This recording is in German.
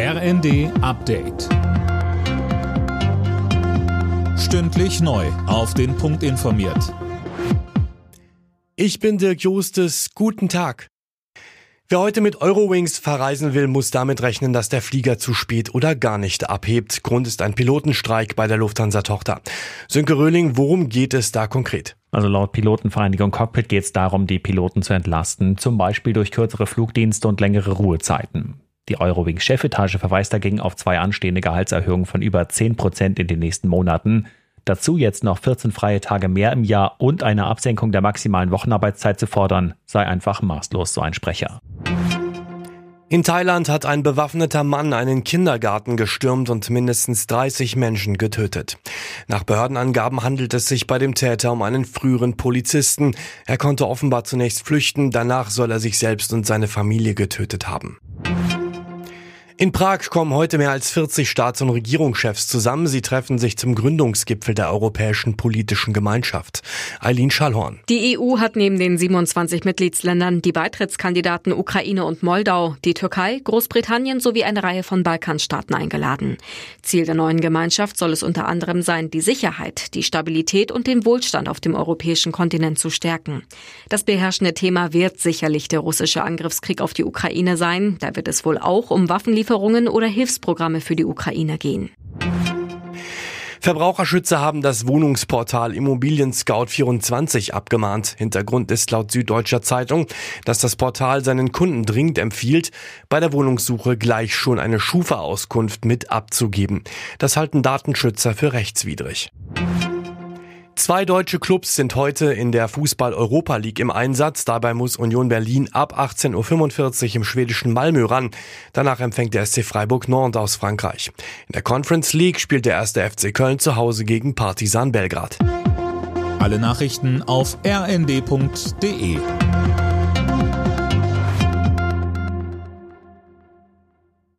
RND Update. Stündlich neu. Auf den Punkt informiert. Ich bin Dirk Jostes. Guten Tag. Wer heute mit Eurowings verreisen will, muss damit rechnen, dass der Flieger zu spät oder gar nicht abhebt. Grund ist ein Pilotenstreik bei der Lufthansa-Tochter. Sönke Röhling, worum geht es da konkret? Also laut Pilotenvereinigung Cockpit geht es darum, die Piloten zu entlasten, zum Beispiel durch kürzere Flugdienste und längere Ruhezeiten. Die Eurowings-Chefetage verweist dagegen auf zwei anstehende Gehaltserhöhungen von über 10 Prozent in den nächsten Monaten. Dazu jetzt noch 14 freie Tage mehr im Jahr und eine Absenkung der maximalen Wochenarbeitszeit zu fordern, sei einfach maßlos, so ein Sprecher. In Thailand hat ein bewaffneter Mann einen Kindergarten gestürmt und mindestens 30 Menschen getötet. Nach Behördenangaben handelt es sich bei dem Täter um einen früheren Polizisten. Er konnte offenbar zunächst flüchten, danach soll er sich selbst und seine Familie getötet haben. In Prag kommen heute mehr als 40 Staats- und Regierungschefs zusammen. Sie treffen sich zum Gründungsgipfel der Europäischen Politischen Gemeinschaft. Eileen Schallhorn. Die EU hat neben den 27 Mitgliedsländern die Beitrittskandidaten Ukraine und Moldau, die Türkei, Großbritannien sowie eine Reihe von Balkanstaaten eingeladen. Ziel der neuen Gemeinschaft soll es unter anderem sein, die Sicherheit, die Stabilität und den Wohlstand auf dem europäischen Kontinent zu stärken. Das beherrschende Thema wird sicherlich der russische Angriffskrieg auf die Ukraine sein. Da wird es wohl auch um Waffenlieferungen Waffenlieferungen oder Hilfsprogramme für die Ukraine gehen. Verbraucherschützer haben das Wohnungsportal Immobilien Scout 24 abgemahnt. Hintergrund ist laut Süddeutscher Zeitung, dass das Portal seinen Kunden dringend empfiehlt, bei der Wohnungssuche gleich schon eine Schufa-Auskunft mit abzugeben. Das halten Datenschützer für rechtswidrig. Zwei deutsche Clubs sind heute in der Fußball-Europa League im Einsatz. Dabei muss Union Berlin ab 18.45 Uhr im schwedischen Malmö ran. Danach empfängt der SC Freiburg Nantes aus Frankreich. In der Conference League spielt der erste FC Köln zu Hause gegen Partisan Belgrad. Alle Nachrichten auf rnd.de